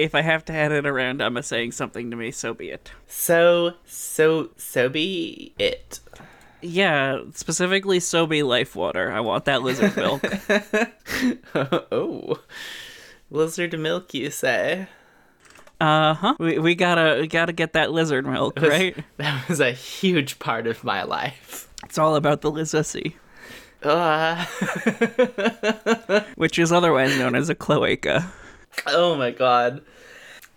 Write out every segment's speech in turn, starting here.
if I have to hand it around, Emma saying something to me, so be it. So, so, so be it. Yeah, specifically so be life water. I want that lizard milk. oh. Lizard milk, you say? Uh huh. We, we gotta we gotta get that lizard milk, right? That was a huge part of my life. It's all about the lizussy, Uh, which is otherwise known as a cloaca. oh my god.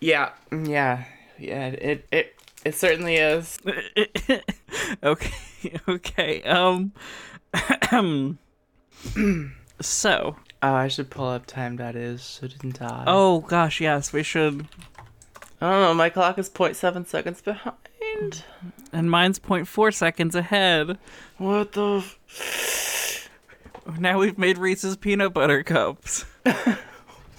Yeah, yeah, yeah. It it it certainly is. okay, okay. Um, so. Oh, I should pull up time that is, shouldn't I? Oh gosh, yes, we should. Oh, my clock is 0.7 seconds behind. And mine's 0.4 seconds ahead. What the? F- Now we've made Reese's peanut butter cups.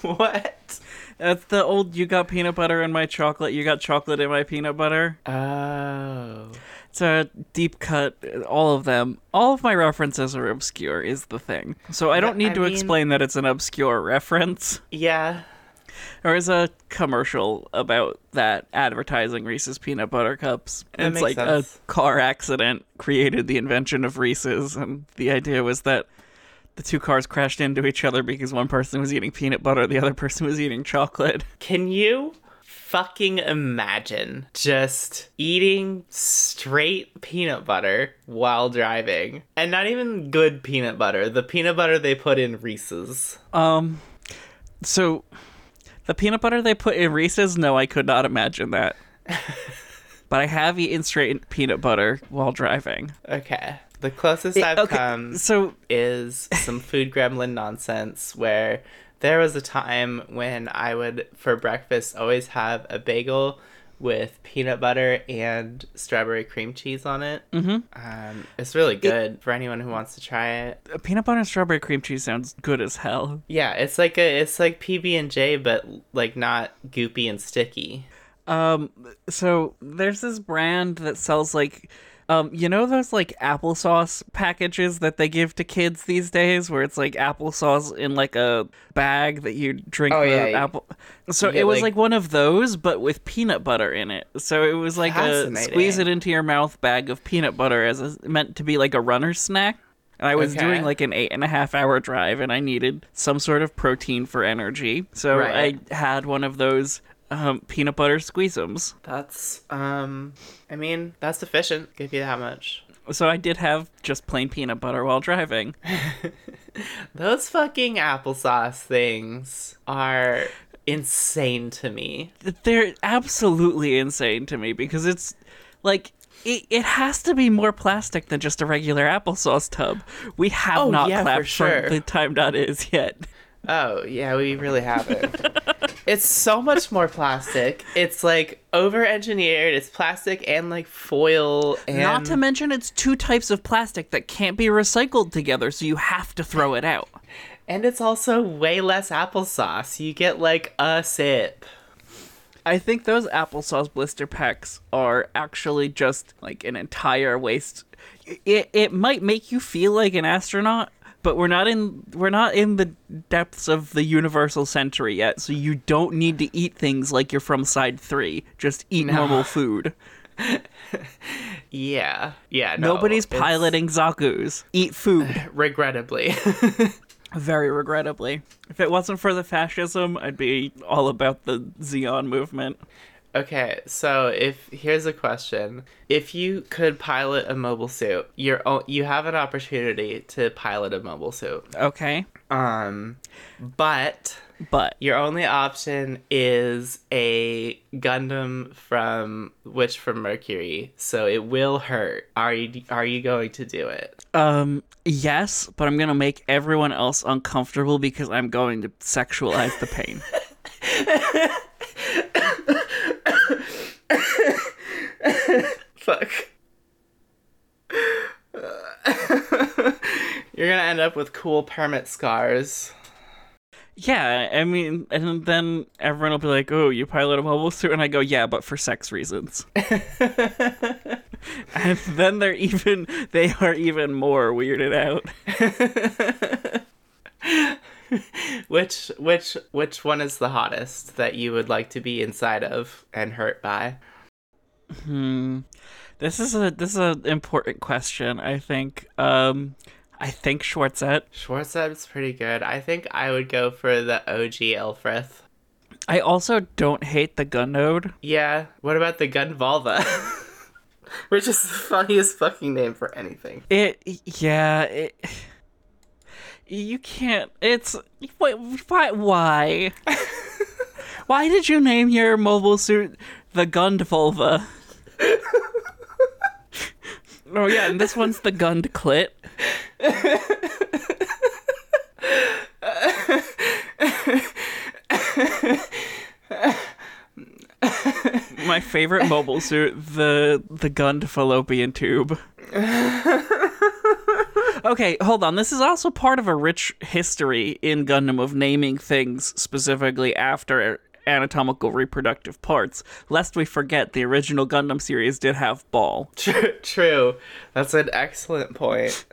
what? That's the old you got peanut butter in my chocolate, you got chocolate in my peanut butter. Oh. It's a deep cut, all of them. All of my references are obscure, is the thing. So I don't need I to mean- explain that it's an obscure reference. Yeah. There is a commercial about that advertising Reese's peanut butter cups. It's like sense. a car accident created the invention of Reese's, and the idea was that the two cars crashed into each other because one person was eating peanut butter, the other person was eating chocolate. Can you fucking imagine just eating straight peanut butter while driving? And not even good peanut butter, the peanut butter they put in Reese's. Um, so the peanut butter they put in Reese's, no, I could not imagine that. but I have eaten straight peanut butter while driving. Okay. The closest I've okay, come so is some food gremlin nonsense where there was a time when I would, for breakfast, always have a bagel with peanut butter and strawberry cream cheese on it. Mm-hmm. Um, it's really good for anyone who wants to try it. peanut butter and strawberry cream cheese sounds good as hell. Yeah, it's like a it's like PB and J, but like not goopy and sticky. Um, so there's this brand that sells like, um, you know those like applesauce packages that they give to kids these days, where it's like applesauce in like a bag that you drink Oh, the yeah, apple. So it was like- like one of those, but with peanut butter in it. So it was like a squeeze it into your mouth bag of peanut butter as a, meant to be like a runner's snack. And I was Okay. doing like an eight and a half hour drive, and I needed some sort of protein for energy. So Right. I had one of those um, peanut butter squeezeums. That's um, I mean that's sufficient. Give you that much. So I did have just plain peanut butter while driving. Those fucking applesauce things are insane to me. They're absolutely insane to me because it's like it, it has to be more plastic than just a regular applesauce tub. We have Oh, not yeah, for clapped sure. the time dot is yet. Oh, yeah, we really haven't. it's so much more plastic. It's like over engineered, it's plastic and like foil and Not to mention it's two types of plastic that can't be recycled together, so you have to throw it out. and it's also way less applesauce. You get like a sip. I think those applesauce blister packs are actually just like an entire waste. It it might make you feel like an astronaut, but we're not in we're not in the depths of the universal century yet, so you don't need to eat things like you're from side 3. Just eat normal food. Yeah. Yeah, no. Nobody's it's- piloting Zaku's. Eat food. regrettably. Very regrettably. If it wasn't for the fascism, I'd be all about the Zeon movement. Okay, so if here's a question: If you could pilot a mobile suit, you're you have an opportunity to pilot a mobile suit. Okay. Um, but But your only option is a Gundam from Witch from Mercury, so it will hurt. Are you are you going to do it? Um, yes, but I'm gonna make everyone else uncomfortable because I'm going to sexualize the pain. Fuck. You're gonna end up with cool Permet scars. yeah, I mean, and then everyone will be like, "Oh, you pilot a mobile suit," and I go, "Yeah, but for sex reasons." and then they're even they are even more weirded out. which which which one is the hottest that you would like to be inside of and hurt by? Hmm. This is a this is an important question. I think. Um, I think Schwarzette. Schwarzette's pretty good. I think I would go for the OG Lfrith. I also don't hate the Gundnode. Yeah. What about the Gundvolva? Which is the funniest fucking name for anything. It yeah. It, you can't. It's why why why? why did you name your mobile suit the Gundvolva? oh yeah, and this one's the Gund Clit. My favorite mobile suit, the the Gund fallopian tube. okay, hold on. This is also part of a rich history in Gundam of naming things specifically after anatomical reproductive parts. Lest we forget, the original Gundam series did have ball. True, true. That's an excellent point.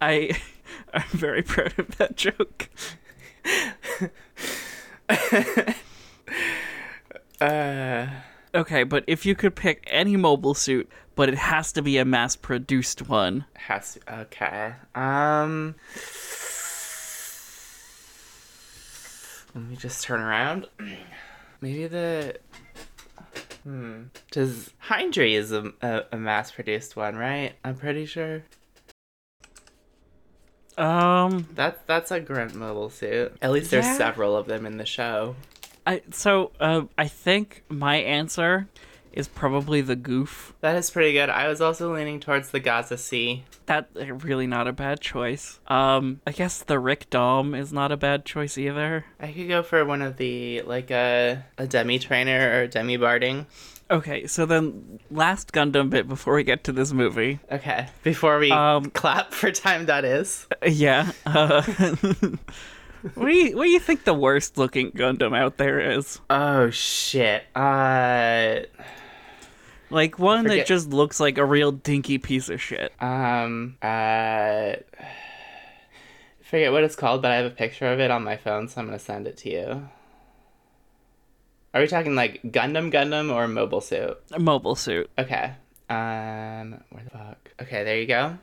I I'm very proud of that joke. Uh, Okay, but if you could pick any mobile suit, but it has to be a mass-produced one. has to, okay. Um, let me just turn around. Maybe the. Hmm. Does Heindree is a, a, a mass-produced one, right? I'm pretty sure. Um, That that's a grunt mobile suit. At least there's Yeah. several of them in the show. I so uh, I think my answer is probably the Gouf. That is pretty good. I was also leaning towards the Gaza-C. That uh, really not a bad choice. Um, I guess the Rick Dom is not a bad choice either. I could go for one of the like a a demi trainer or demi barding. Okay, so then last Gundam bit before we get to this movie. Okay. Before we Um, clap for time that is. Yeah. Uh, what do you what do you think the worst looking Gundam out there is? Oh shit. Uh Like one that just looks like a real dinky piece of shit. um uh forget what it's called, but I have a picture of it on my phone, so I'm gonna send it to you. Are we talking like Gundam Gundam or mobile suit? A mobile suit. Okay. Um where the fuck? Okay, there you go.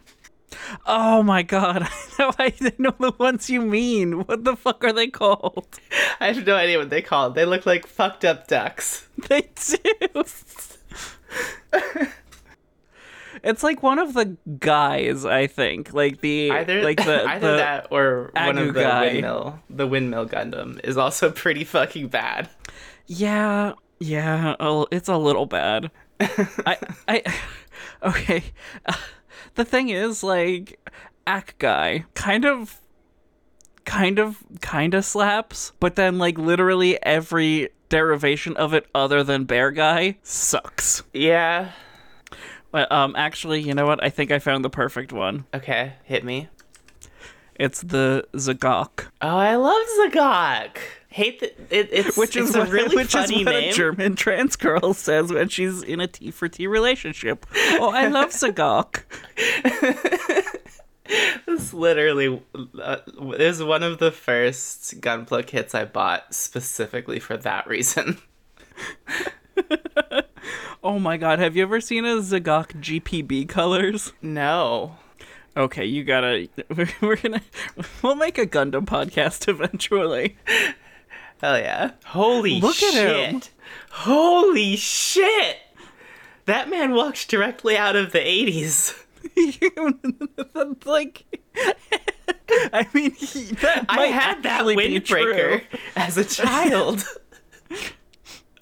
Oh my god, I know the ones you mean. What the fuck are they called? I have no idea what they call it. They look like fucked up ducks. They do. it's like one of the guys, I think. Like the Either like the, either the that or one of the guy. windmill the windmill Gundam is also pretty fucking bad. Yeah, yeah, oh, it's a little bad. I I okay. Uh, the thing is like Acguy kind of kind of kind of slaps, but then like literally every derivation of it other than Beargguy sucks. Yeah. But um actually, you know what? I think I found the perfect one. Okay, hit me. It's the Z'Gok, Oh, I love Z'Gok. Hate that it, it's which it's is a what, really which funny is what name. a German trans girl says when she's in a T for T relationship. Oh, I love Z'Gok. It's literally uh, was one of the first Gunpla kits I bought specifically for that reason. Oh my god, have you ever seen a Z'Gok GPB colors? No. Okay, you gotta. We're, we're gonna. We'll make a Gundam podcast eventually. Hell yeah. Holy Look at shit. him. Holy shit. That man walked directly out of the 80s. Like. I mean, he, that I had that windbreaker as a child.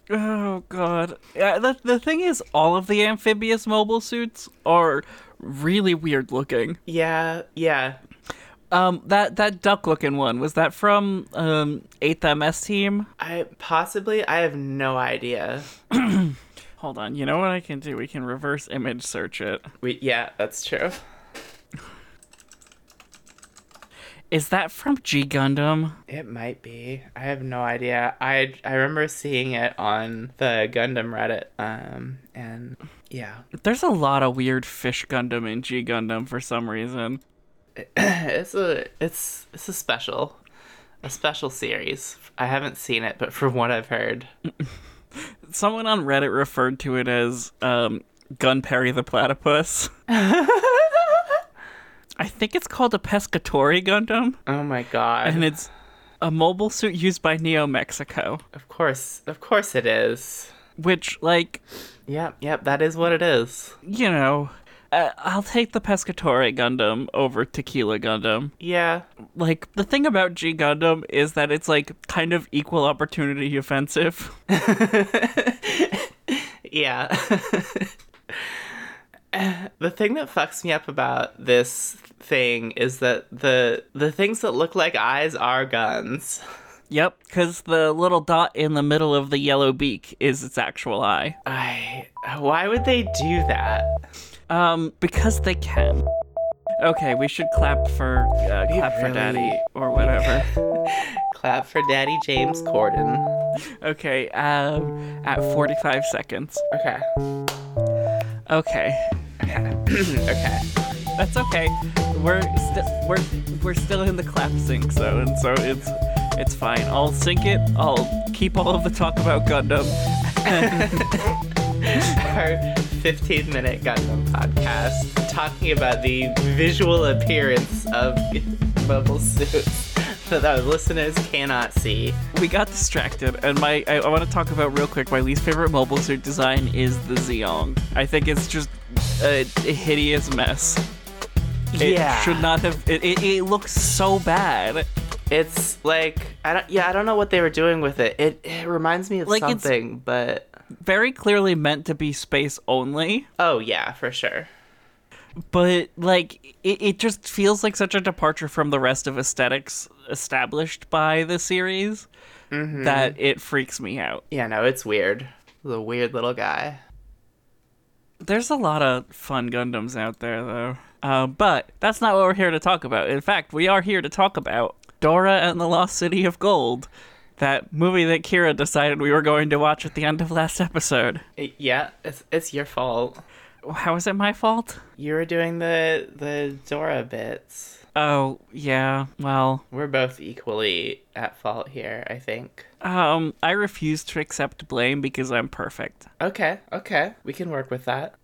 Oh god. Yeah, the the thing is, all of the amphibious mobile suits are really weird looking. yeah, yeah. Um, that that duck looking one was that from um Eighth MS Team? I possibly I have no idea. Hold on, you know what I can do? We can reverse image search it. We, yeah, that's true. Is that from G Gundam? It might be. I have no idea. I I remember seeing it on the Gundam Reddit. Um and yeah. There's a lot of weird fish Gundam in G Gundam for some reason. it's a it's it's a special. a special series. I haven't seen it, but from what I've heard, Someone on Reddit referred to it as um, Gun Perry the Platypus. I think it's called a Pescatore Gundam, oh my god! and it's a mobile suit used by Neo Mexico. of course, of course it is. Which, like, Yep, yep, that is what it is. you know, I'll take the Pescatore Gundam over Tequila Gundam. Yeah, Like, the thing about G Gundam is that it's, like, kind of equal opportunity offensive. yeah. the thing that fucks me up about this thing is that the the things that look like eyes are guns. Yep, because the little dot in the middle of the yellow beak is its actual eye. I why would they do that? Um, because they can. Okay, we should clap for uh, clap for really- daddy or whatever. Clap for Daddy James Corden. okay, um, at 45 seconds. Okay. Okay, okay. that's okay. We're still we're we're still in the clap sync zone, so it's it's fine. I'll sync it. I'll keep all of the talk about Gundam. Our 15 minute Gundam podcast talking about the visual appearance of mobile suits that our listeners cannot see. We got distracted, and my I, I want to talk about real quick. My least favorite mobile suit design is the Zeong. I think it's just a, a hideous mess. It Yeah. should not have. It, it, it looks so bad. It's like I don't yeah, I don't know what they were doing with it. It it reminds me of Like, something, but Very clearly meant to be space only, oh yeah, for sure. but like it, it just feels like such a departure from the rest of aesthetics established by the series that it freaks me out. Yeah, no, it's weird. The weird little guy. There's a lot of fun Gundams out there, though. Uh, but that's not what we're here to talk about. In fact, we are here to talk about Dora and the Lost City of Gold, that movie that Kira decided we were going to watch at the end of last episode. Yeah, it's it's your fault. How is it my fault? You were doing the the Dora bits. Oh, yeah, well, We're both equally at fault here, I think. um, I refuse to accept blame because I'm perfect. Okay, okay. We can work with that.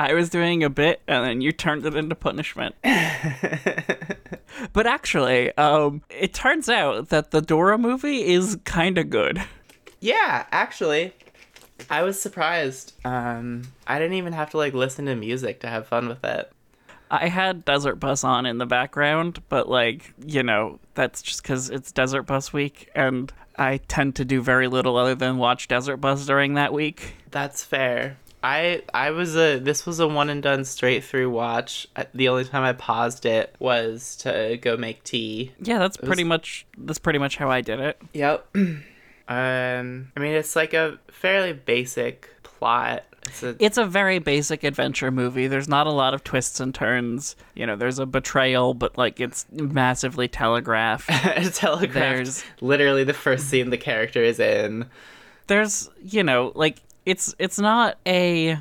I was doing a bit and then you turned it into punishment. but actually, um, it turns out that the Dora movie is kind of good. Yeah, actually, I was surprised. Um, I didn't even have to like listen to music to have fun with it. I had Desert Bus on in the background, but like, you know, that's just because it's Desert Bus week, and I tend to do very little other than watch Desert Bus during that week. That's fair. I I was a this was a one and done straight through watch. I- The only time I paused it was to go make tea. Yeah, that's pretty much that's pretty much how I did it. Yep. um, I mean it's like a fairly basic plot. It's a It's a very basic adventure movie. There's not a lot of twists and turns. You know, there's a betrayal, but like it's massively telegraphed. a telegraph. There's- literally the first scene the character is in. there's you know like it's it's not a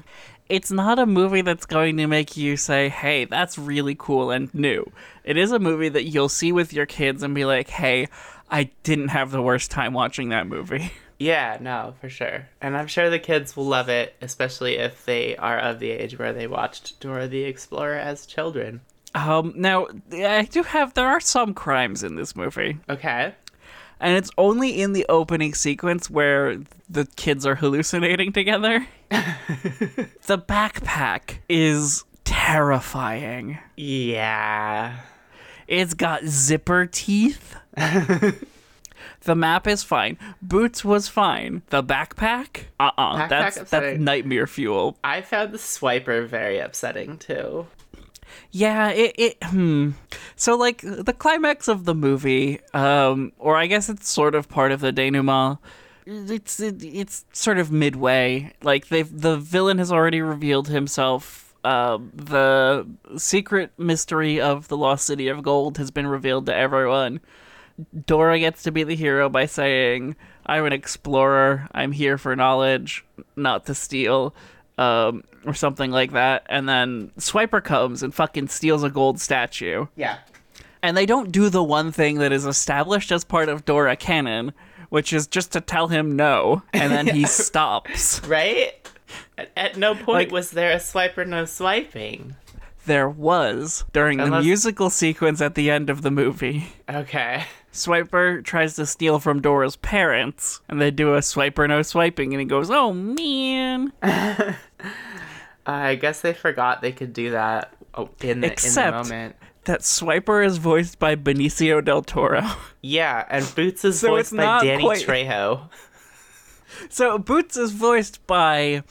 it's not a movie that's going to make you say hey that's really cool and new it is a movie that you'll see with your kids and be like hey i didn't have the worst time watching that movie Yeah, no, for sure. And I'm sure the kids will love it, especially if they are of the age where they watched Dora the Explorer as children. um now i do have there are some crimes in this movie Okay. And it's only in the opening sequence where the kids are hallucinating together the backpack is terrifying Yeah. It's got zipper teeth. the map is fine. Boots was fine. The backpack? Uh uh Backpack That's that's nightmare fuel. I found the swiper very upsetting too. Yeah, it, it hmm. So like the climax of the movie, um, or I guess it's sort of part of the denouement. It's it, it's sort of midway. Like they the villain has already revealed himself. Um, the secret mystery of the lost city of gold has been revealed to everyone. Dora gets to be the hero by saying, "I'm an explorer. I'm here for knowledge, not to steal." Um, or something like that, and then Swiper comes and fucking steals a gold statue. Yeah. And they don't do the one thing that is established as part of Dora canon, which is just to tell him no, and then he stops. Right? At, at no point Like- was there a swipe or no swiping. There was during the musical sequence at the end of the movie. Okay. Swiper tries to steal from Dora's parents, and they do a swipe or no swiping, and he goes, "Oh man!" I guess they forgot they could do that oh, in the, in Except- the moment. That Swiper is voiced by Benicio del Toro. Yeah, and Boots is So voiced by Danny quite- Trejo. So Boots is voiced by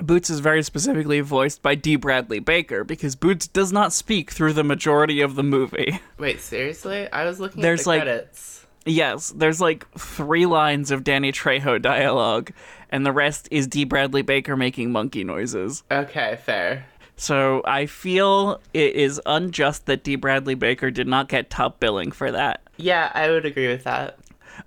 Boots is very specifically voiced by D. Bradley Baker because Boots does not speak through the majority of the movie. Wait, seriously? I was looking There's, at the like- credits. Yes, there's like three lines of Danny Trejo dialogue, and the rest is D. Bradley Baker making monkey noises. Okay, fair. So I feel it is unjust that D. Bradley Baker did not get top billing for that. Yeah, I would agree with that.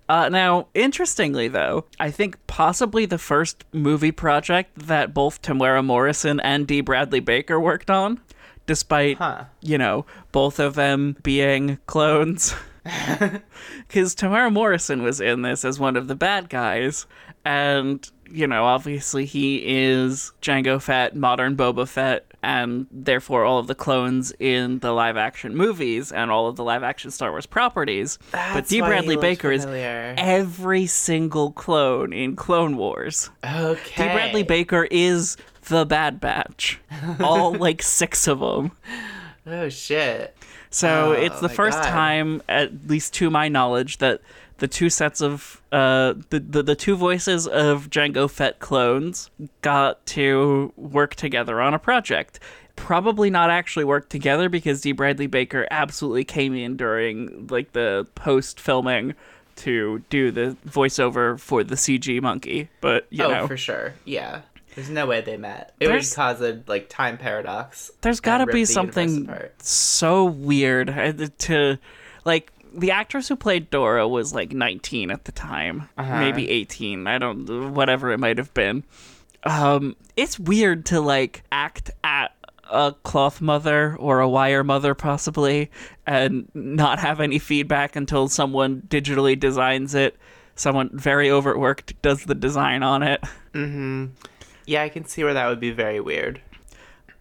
Uh, now, interestingly, though, I think possibly the first movie project that both Temuera Morrison and D. Bradley Baker worked on, despite, Huh. you know, both of them being clones. Because Temuera Morrison was in this as one of the bad guys, and, you know, obviously he is Jango Fett, modern Boba Fett, and therefore all of the clones in the live action movies and all of the live action Star Wars properties. but That's D. why Bradley Baker is every single clone in Clone Wars. Okay. D. Bradley Baker is the Bad Batch. All like six of them. Oh shit. So Oh, it's the first God. time, at least to my knowledge, that the two sets of uh the, the the two voices of Jango Fett clones got to work together on a project. Probably not actually work together because D. Bradley Baker absolutely came in during like the post filming to do the voiceover for the CG monkey. But you oh, know, for sure. Yeah. There's no way they met. It There's- would cause a like time paradox. There's got to be something so weird uh, to like the actress who played Dora was like 19 at the time, Uh-huh. maybe 18. I don't whatever it might have been. Um it's weird to like act at a cloth mother or a wire mother possibly and not have any feedback until someone digitally designs it. Someone very overworked does the design on it. Mm-hmm. Yeah, I can see where that would be very weird.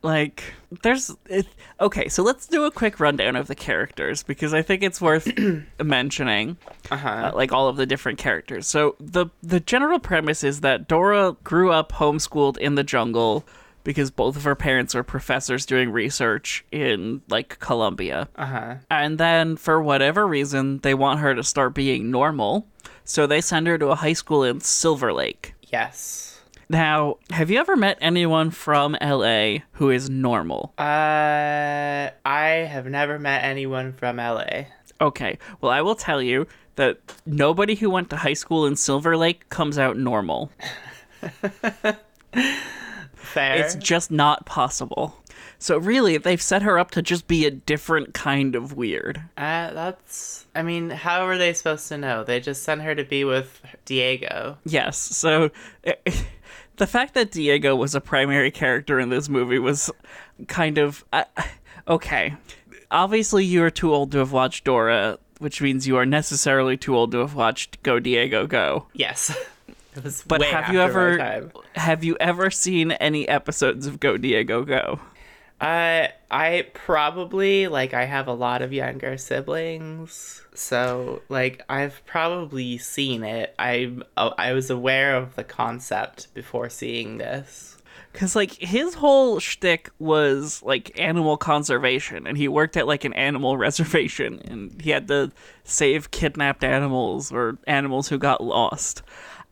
like there's it, okay so let's do a quick rundown of the characters because i think it's worth mentioning Uh-huh. uh, like all of the different characters so the the general premise is that dora grew up homeschooled in the jungle because both of her parents were professors doing research in like columbia Uh-huh. and then for whatever reason they want her to start being normal so they send her to a high school in silver lake Yes. Now have you ever met anyone from la who is normal Uh I have never met anyone from LA. Okay, well, I will tell you that nobody who went to high school in Silver Lake comes out normal. Fair. It's just not possible. So, really, they've set her up to just be a different kind of weird. Uh, that's. I mean, how are they supposed to know? They just sent her to be with Diego. Yes, so the fact that Diego was a primary character in this movie was kind of. Uh, okay. Obviously, you are too old to have watched Dora, which means you are necessarily too old to have watched Go Diego Go. Yes. But have you ever have you ever seen any episodes of Go Diego Go? Uh, I probably like I have a lot of younger siblings, so like I've probably seen it. I I was aware of the concept before seeing this. Cause like his whole shtick was like animal conservation, and he worked at like an animal reservation, and he had to save kidnapped animals or animals who got lost.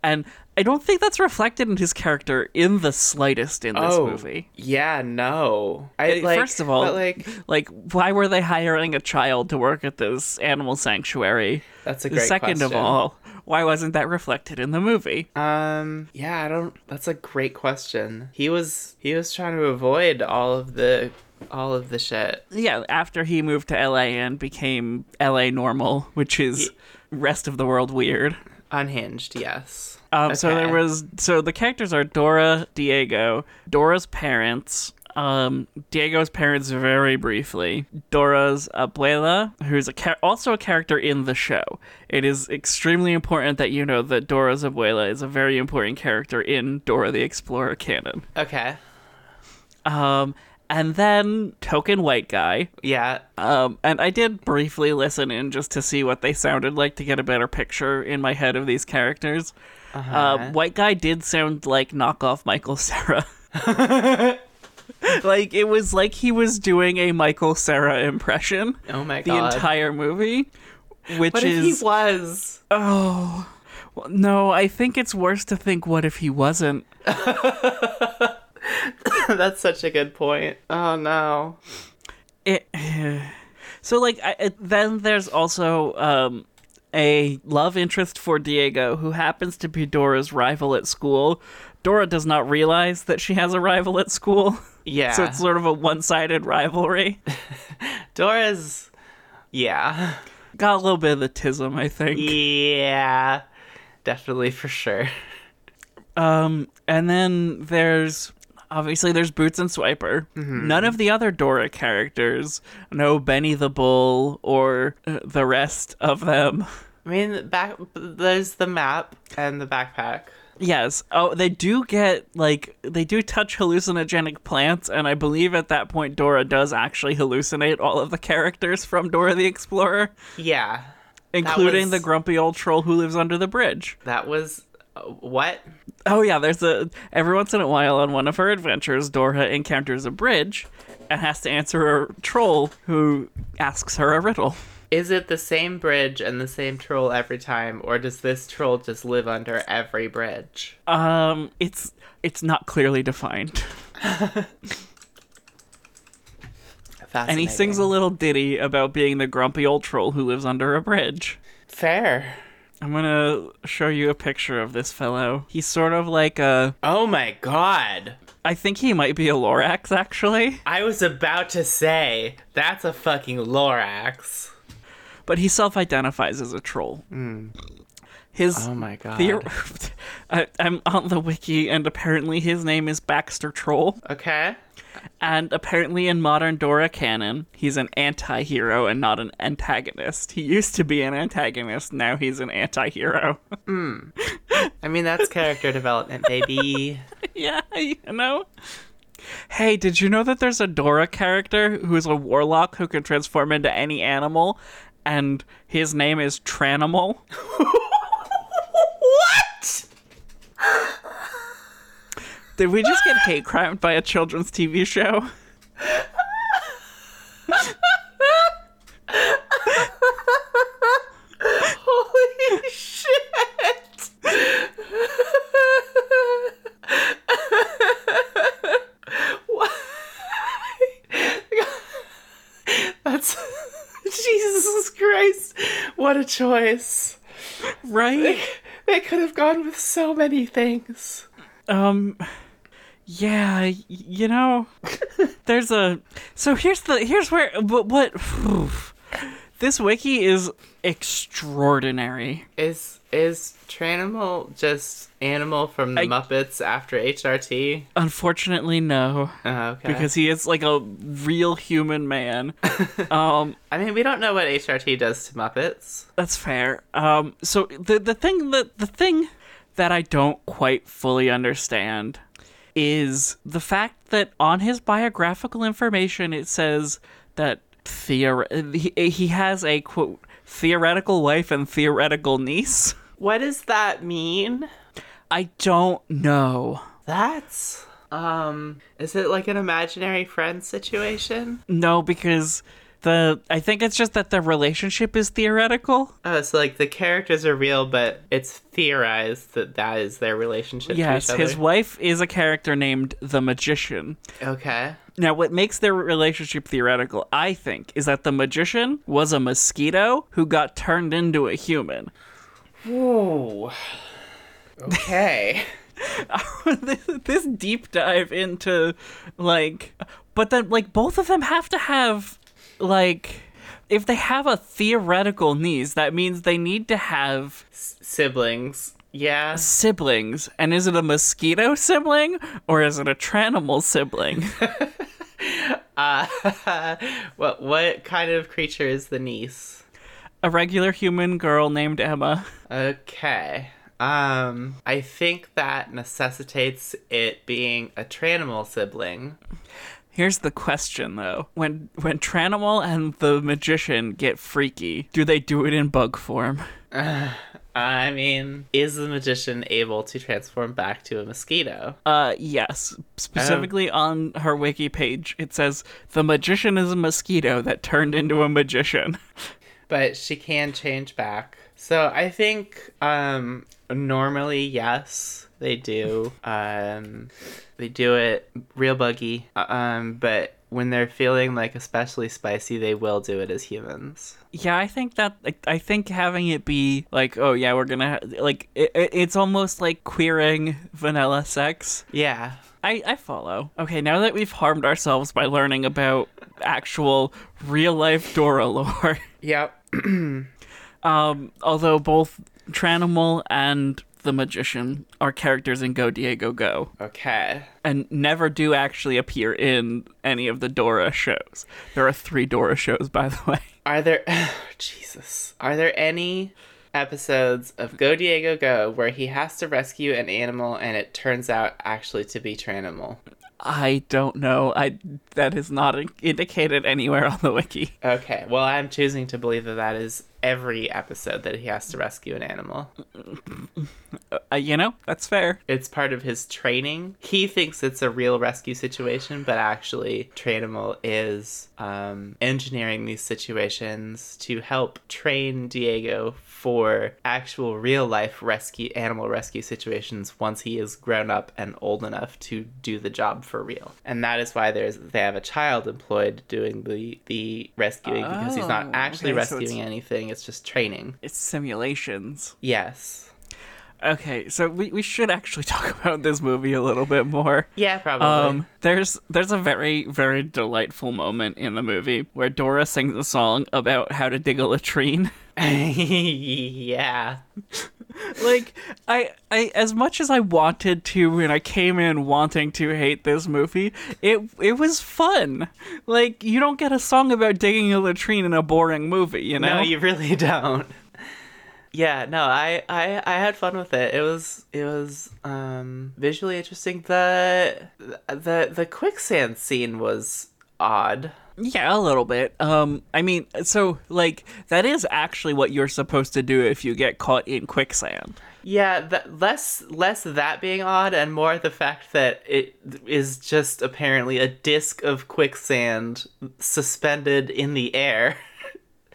And I don't think that's reflected in his character in the slightest in this movie. yeah, no. I like, First of all, but, like like why were they hiring a child to work at this animal sanctuary? that's a great Second of all, why wasn't that reflected in the movie? Um, yeah, I don't. That's a great question. He was he was trying to avoid all of the all of the shit. yeah, after he moved to LA and became LA normal, which is rest of the world weird. Unhinged, yes. Um, So there was so the characters are Dora, Diego, Dora's parents, um, Diego's parents very briefly. Dora's abuela, who's a also a character in the show. It is extremely important that you know that Dora's abuela is a very important character in Dora the Explorer canon. Okay. Um, and then token white guy. Yeah. Um, and I did briefly listen in just to see what they sounded like to get a better picture in my head of these characters. Uh-huh. Uh, white guy did sound like knockoff Michael Cera. like it was like he was doing a Michael Cera impression oh my god! the entire movie, which what if is he was? oh well, no. I think it's worse to think what if he wasn't. That's such a good point. Oh no. It, so like I, then there's also um a love interest for Diego who happens to be Dora's rival at school. Dora does not realize that she has a rival at school. Yeah. So it's sort of a one-sided rivalry. Dora's. Yeah. Got a little bit of the tism, I think. Yeah. Definitely for sure. Um, and then there's obviously there's Boots and Swiper. None of the other Dora characters, no Benny the Bull or uh, the rest of them. I mean, back there's the map and the backpack. Yes. Oh, they do get like they do touch hallucinogenic plants, and I believe at that point Dora does actually hallucinate all of the characters from Dora the Explorer, Yeah. including was- the grumpy old troll who lives under the bridge. That was what? Oh yeah, there's a every once in a while on one of her adventures, Dora encounters a bridge and has to answer a troll who asks her a riddle. Is it the same bridge and the same troll every time, or does this troll just live under every bridge? Um, it's it's not clearly defined, and he sings a little ditty about being the grumpy old troll who lives under a bridge. Fair. I'm gonna show you a picture of this fellow. He's sort of like a. Oh my god. I think he might be a Lorax actually, I was about to say, that's a fucking Lorax. but he self-identifies as a troll. Hmm. His Oh my god. Theor- I, I'm on the wiki, and apparently his name is Baxter Troll. okay. And apparently, in modern Dora canon, he's an anti hero and not an antagonist. He used to be an antagonist, now he's an anti hero. Hmm. I mean, that's character development, baby. yeah, you know? Hey, did you know that there's a Dora character who's a warlock who can transform into any animal? And his name is Tranimal? what? Did we just get hate crimed by a children's TV show? Holy shit! That's Jesus Christ! What a choice! Right? They could have gone with so many things. Um, yeah, you know, there's a. So here's the here's where what what. This wiki is extraordinary. Is is Tranimal just animal from the I- Muppets after HRT? Unfortunately, no, Oh, okay. because he is like a real human man. um, I mean, we don't know what HRT does to Muppets. that's fair. Um, so the the thing that the thing that I don't quite fully understand is the fact that on his biographical information it says that theor- he, he has a quote theoretical wife and theoretical niece. What does that mean? I don't know. That's um is it like an imaginary friend situation? No, because the I think it's just that the relationship is theoretical. Oh, so like the characters are real, but it's theorized that that is their relationship Yes, to each other. his wife is a character named the Magician. Okay. Now, what makes their relationship theoretical, I think, is that the magician was a mosquito who got turned into a human. Ooh. Okay. this, this deep dive into, like, but then, like, both of them have to have, like, if they have a theoretical niece, that means they need to have Siblings. Yeah. siblings. And is it a mosquito sibling or is it a tranimal sibling? Uh, what what kind of creature is the niece? A regular human girl named Emma. Okay. Um, I think that necessitates it being a Tranimal sibling. Here's the question though. When when Tranimal and the magician get freaky, do they do it in bug form? I mean, is the magician able to transform back to a mosquito? Uh yes. Specifically on her wiki page, it says the magician is a mosquito that turned into a magician. But she can change back. So I think um normally yes, they do. Um they do it real buggy. Um but when they're feeling like especially spicy, they will do it as humans. Yeah, I think that like, I think having it be like, oh yeah, we're gonna ha-, like it, it, it's almost like queering vanilla sex. Yeah. I I follow. Okay, now that we've harmed ourselves by learning about actual real life Dora lore, Yep. um, although both Tranimal and the magician are characters in Go Diego Go Okay. and never do actually appear in any of the Dora shows. There are three Dora shows, by the way. Are there oh, Jesus. Are there any episodes of Go Diego Go where he has to rescue an animal and it turns out actually to be Tranimal? I don't know. I that is not in- indicated anywhere on the wiki. Okay. Well, I'm choosing to believe that that is every episode that he has to rescue an animal. Uh, you know, that's fair. It's part of his training. He thinks it's a real rescue situation, but actually, Tranimal is um, engineering these situations to help train Diego for actual real life rescue animal rescue situations once he is grown up and old enough to do the job for real. And that is why there's they have a child employed doing the the rescuing because he's not Oh, actually okay, so rescuing it's- anything. It's just training. It's simulations. Yes. Okay, so we, we should actually talk about this movie a little bit more. Yeah, probably. Um, there's there's a very very delightful moment in the movie where Dora sings a song about how to dig a latrine. yeah. like I I as much as I wanted to and I came in wanting to hate this movie, it it was fun. Like you don't get a song about digging a latrine in a boring movie, you know? No, you really don't. Yeah, no, I, I I had fun with it. It was it was um visually interesting. The the the quicksand scene was odd. Yeah, a little bit. Um, I mean, so like that is actually what you're supposed to do if you get caught in quicksand. Yeah, that less less that being odd and more the fact that it is just apparently a disc of quicksand suspended in the air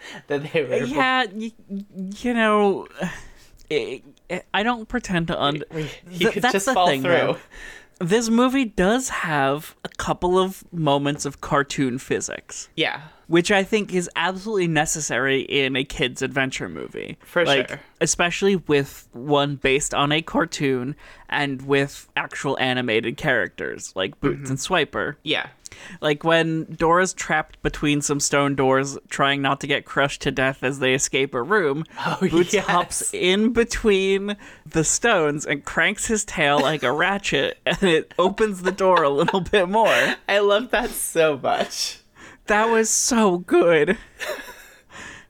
that they were Yeah, y- you know, it, it- I don't pretend to un. you Th- could that's just the fall thing, through. though. This movie does have a couple of moments of cartoon physics. Yeah. Which I think is absolutely necessary in a kids adventure movie. For like, sure. Especially with one based on a cartoon and with actual animated characters like Boots Mm-hmm. and Swiper. Yeah. Like when Dora's trapped between some stone doors trying not to get crushed to death as they escape a room, Oh, Boots yes. hops in between the stones and cranks his tail like a ratchet and it opens the door a little bit more. I love that so much. That was so good.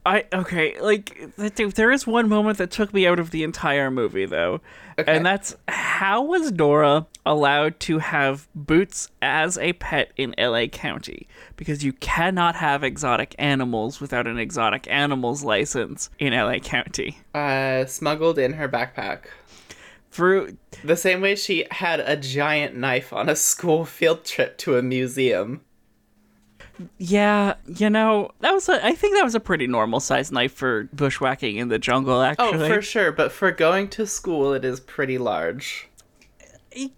I okay, like there is one moment that took me out of the entire movie though. Okay. And that's how was Dora allowed to have Boots as a pet in LA County? Because you cannot have exotic animals without an exotic animals license in LA County. Uh smuggled in her backpack. Through The same way she had a giant knife on a school field trip to a museum. Yeah, you know, that was a I think that was a pretty normal sized knife for bushwhacking in the jungle actually. Oh, for sure, but for going to school, it is pretty large.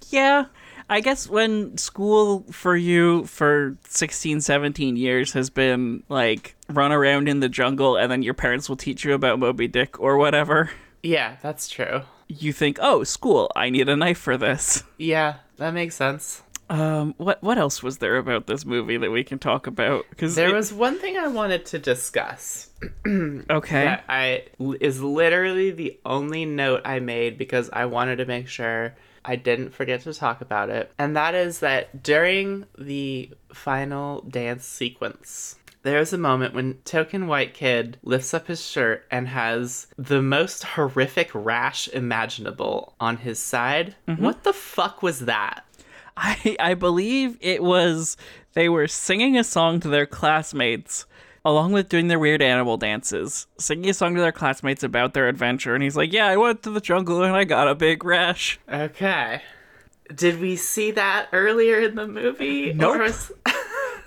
Yeah. I guess when school for you for 16, 17 years has been like run around in the jungle and then your parents will teach you about Moby Dick or whatever, Yeah, that's true. you think, "Oh, school, I need a knife for this." Yeah, that makes sense. Um what what else was there about this movie that we can talk about cuz There was one thing I wanted to discuss. Okay. that I is literally the only note I made because I wanted to make sure I didn't forget to talk about it. And that is that during the final dance sequence, there's a moment when Token White Kid lifts up his shirt and has the most horrific rash imaginable on his side. What the fuck was that? I I believe it was they were singing a song to their classmates along with doing their weird animal dances, singing a song to their classmates about their adventure and he's like, "Yeah, I went to the jungle and I got a big rash." Okay. Did we see that earlier in the movie? Nope. Or was-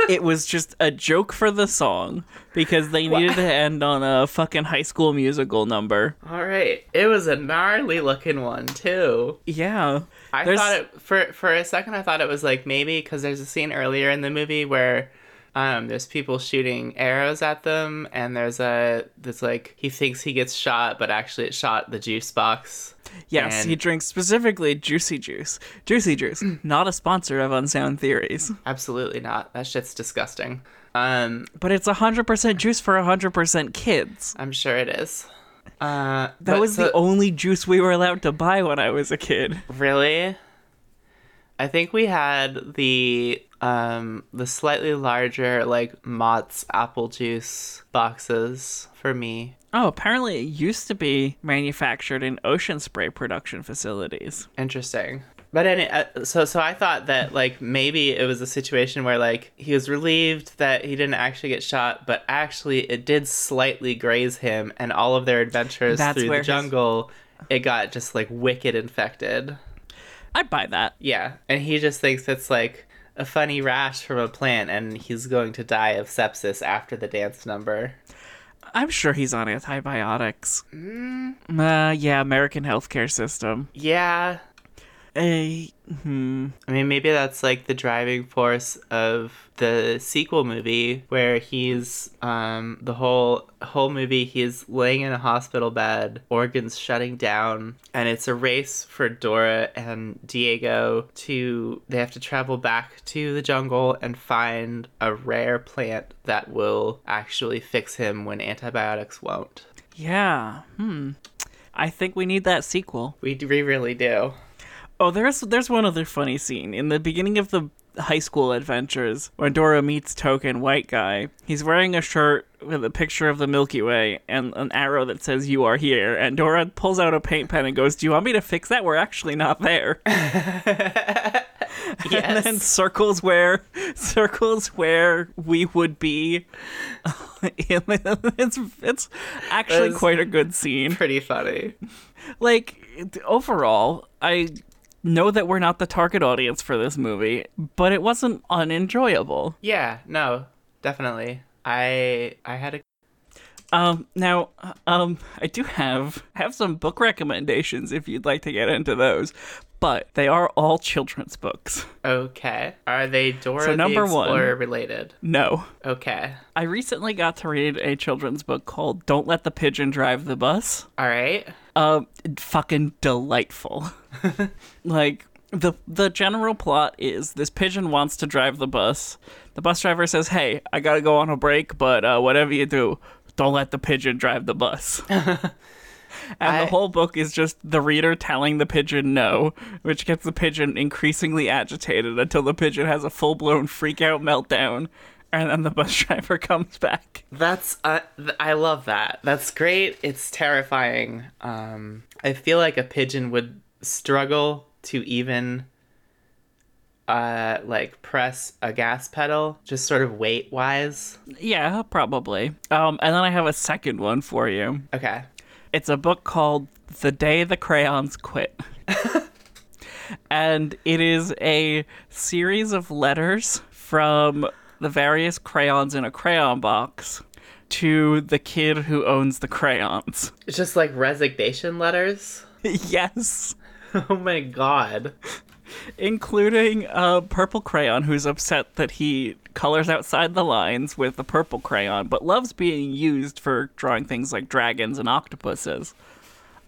it was just a joke for the song because they needed to end on a fucking high school musical number. All right. It was a gnarly looking one, too. Yeah. I There's- thought it for for a second. I thought it was like maybe because there's a scene earlier in the movie where um there's people shooting arrows at them, and there's a there's like he thinks he gets shot, but actually it shot the juice box. Yes, And- he drinks specifically Juicy Juice. Juicy Juice, not a sponsor of Unsound Theories, Absolutely not. That shit's disgusting. Um, but it's 100% juice for 100% kids. I'm sure it is. Uh, That was so- the only juice we were allowed to buy when I was a kid. Really? I think we had the um the slightly larger like Mott's apple juice boxes for me. Oh, apparently it used to be manufactured in ocean spray production facilities. Interesting. But any, uh, so so I thought that like maybe it was a situation where like he was relieved that he didn't actually get shot, but actually it did slightly graze him, and all of their adventures That's through the his- jungle, it got just like wicked infected. I'd buy that. Yeah, and he just thinks it's like a funny rash from a plant, and he's going to die of sepsis after the dance number. I'm sure he's on antibiotics. Uh, yeah, American healthcare system. Yeah, Eh, hmm. I mean maybe that's like the driving force of the sequel movie, where he's um the whole whole movie he's laying in a hospital bed, organs shutting down, and it's a race for Dora and Diego to they have to travel back to the jungle and find a rare plant that will actually fix him when antibiotics won't. Yeah. Hmm. I think we need that sequel. We, we really do. Oh, there's there's one other funny scene in the beginning of the high school adventures when Dora meets Token White Guy. He's wearing a shirt with a picture of the Milky Way and an arrow that says "You are here." And Dora pulls out a paint pen and goes, "Do you want me to fix that? We're actually not there." yes. And then circles where circles where we would be. it's it's actually quite a good scene. Pretty funny. like overall i know that we're not the target audience for this movie but it wasn't unenjoyable Yeah, no, definitely. I I had a um now um i do have have some book recommendations if you'd like to get into those but they are all children's books okay. Are they Dora So number the one. Explorer related? no Okay. i recently got to read a children's book called don't let the pigeon drive the bus All right. Uh fucking delightful. Like the the general plot is this pigeon wants to drive the bus. The bus driver says hey i gotta go on a break but uh, whatever you do don't let the pigeon drive the bus. And I- the whole book is just the reader telling the pigeon no which gets the pigeon increasingly agitated until the pigeon has a full-blown freak out meltdown and then the bus driver comes back That's uh, th- I love that. That's great. It's terrifying. Um, I feel like a pigeon would struggle to even uh like press a gas pedal, just sort of weight wise. yeah probably um and then i have a second one for you Okay. It's a book called The Day the Crayons Quit. and it is a series of letters from the various crayons in a crayon box to the kid who owns the crayons. It's just like resignation letters. yes. Oh my god. Including a purple crayon who's upset that he colors outside the lines with the purple crayon, but loves being used for drawing things like dragons and octopuses.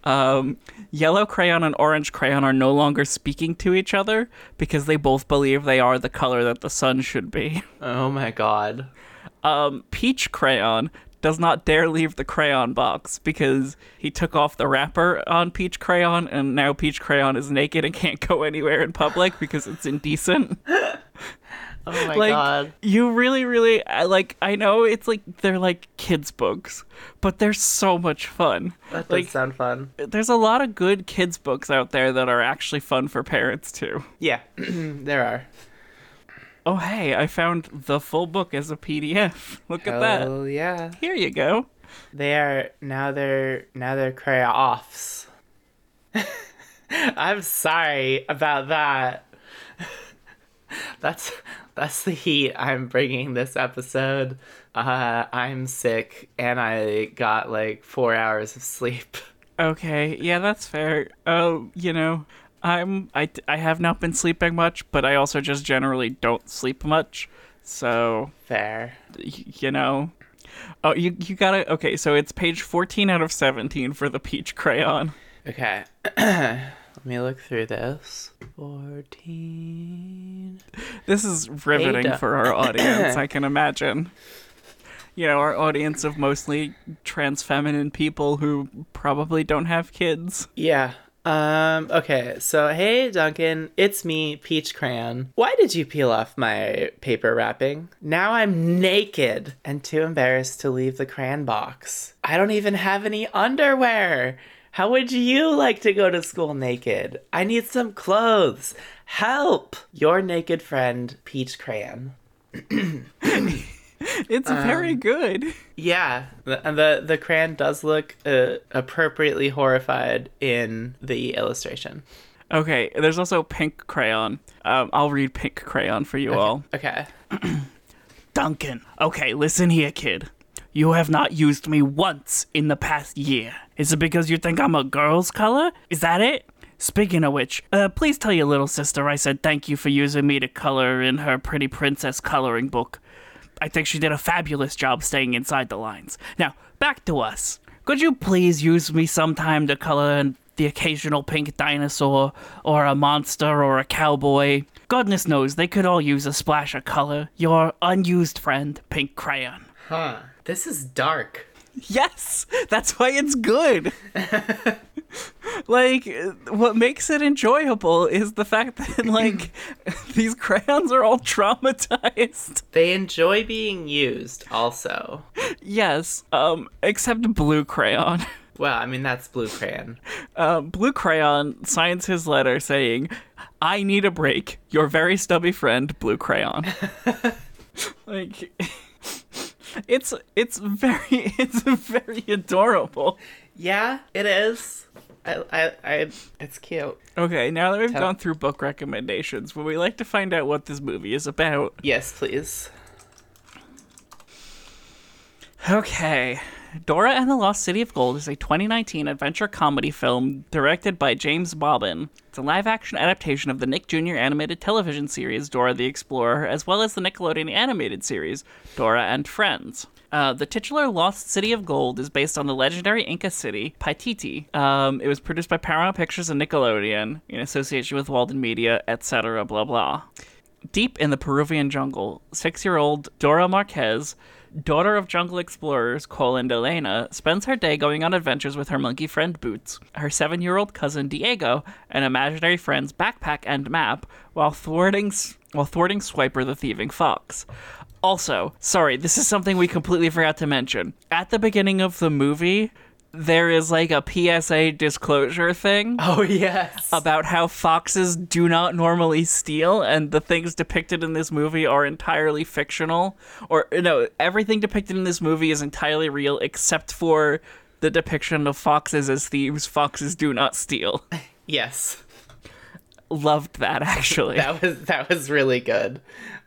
Um, yellow crayon and orange crayon are no longer speaking to each other because they both believe they are the color that the sun should be. Oh my god. Um, peach crayon does not dare leave the crayon box because he took off the wrapper on Peach Crayon, and now Peach Crayon is naked and can't go anywhere in public because it's indecent. Oh my like god. you really really like i know it's like they're like kids books but they're so much fun That does like sound fun. there's a lot of good kids books out there that are actually fun for parents too Yeah, there are. oh hey i found the full book as a pdf look at that Oh yeah. here you go They are now they're now they're cray-offs. I'm sorry about that. That's that's the heat I'm bringing this episode. Uh, I'm sick and I got like four hours of sleep. okay yeah that's fair oh you know i'm I, I have not been sleeping much but i also just generally don't sleep much so Fair. you know oh you you gotta okay so it's page 14 out of 17 for the peach crayon Okay. Let me look through this. Fourteen. this is riveting Ada. for our audience i can imagine you know our audience of mostly trans feminine people who probably don't have kids Yeah. Um, okay, so hey Duncan, it's me, Peach Crayon. Why did you peel off my paper wrapping? Now I'm naked and too embarrassed to leave the crayon box. I don't even have any underwear. How would you like to go to school naked? I need some clothes. Help! Your naked friend, Peach Crayon. it's very good Yeah, the and the, the crayon does look uh, appropriately horrified in the illustration. okay there's also pink crayon um, i'll read pink crayon for you all Okay. Duncan. Okay, listen here, kid. You have not used me once in the past year. Is it because you think I'm a girl's color? Is that it? Speaking of which, uh, please tell your little sister I said thank you for using me to color in her Pretty Princess coloring book. I think she did a fabulous job staying inside the lines. Now, back to us. Could you please use me sometime to color the occasional pink dinosaur, or a monster, or a cowboy? Goodness knows they could all use a splash of color. Your unused friend, Pink Crayon. Huh. This is dark. Yes, that's why it's good. like, what makes it enjoyable is the fact that, like, these crayons are all traumatized. They enjoy being used also. Yes, um, except Blue Crayon. Well, I mean that's blue crayon. Uh, Blue Crayon signs his letter saying, I need a break. Your very stubby friend, Blue Crayon. like, it's it's very it's very adorable. Yeah, it is. I, I, I it's cute. Okay, now that we've Tell- gone through book recommendations, would we like to find out what this movie is about? Yes, please. Okay. Dora and the Lost City of Gold is a 2019 adventure comedy film directed by James Bobin. It's a live action adaptation of the Nick Jr. animated television series Dora the Explorer, as well as the Nickelodeon animated series Dora and Friends. Uh, the titular Lost City of Gold is based on the legendary Inca city, Paititi. Um, it was produced by Paramount Pictures and Nickelodeon in association with Walden Media, etc., blah blah. Deep in the Peruvian jungle, six year old Dora Marquez, daughter of jungle explorers Cole and Elena, spends her day going on adventures with her monkey friend Boots, her seven year old cousin Diego, and imaginary friends Backpack and Map, while thwarting, while thwarting Swiper the thieving fox. Also, sorry, this is something we completely forgot to mention. At the beginning of the movie, there is like a PSA disclosure thing Oh yes. about how foxes do not normally steal and the things depicted in this movie are entirely fictional or no everything depicted in this movie is entirely real except for the depiction of foxes as thieves foxes do not steal yes. loved that actually That was that was really good.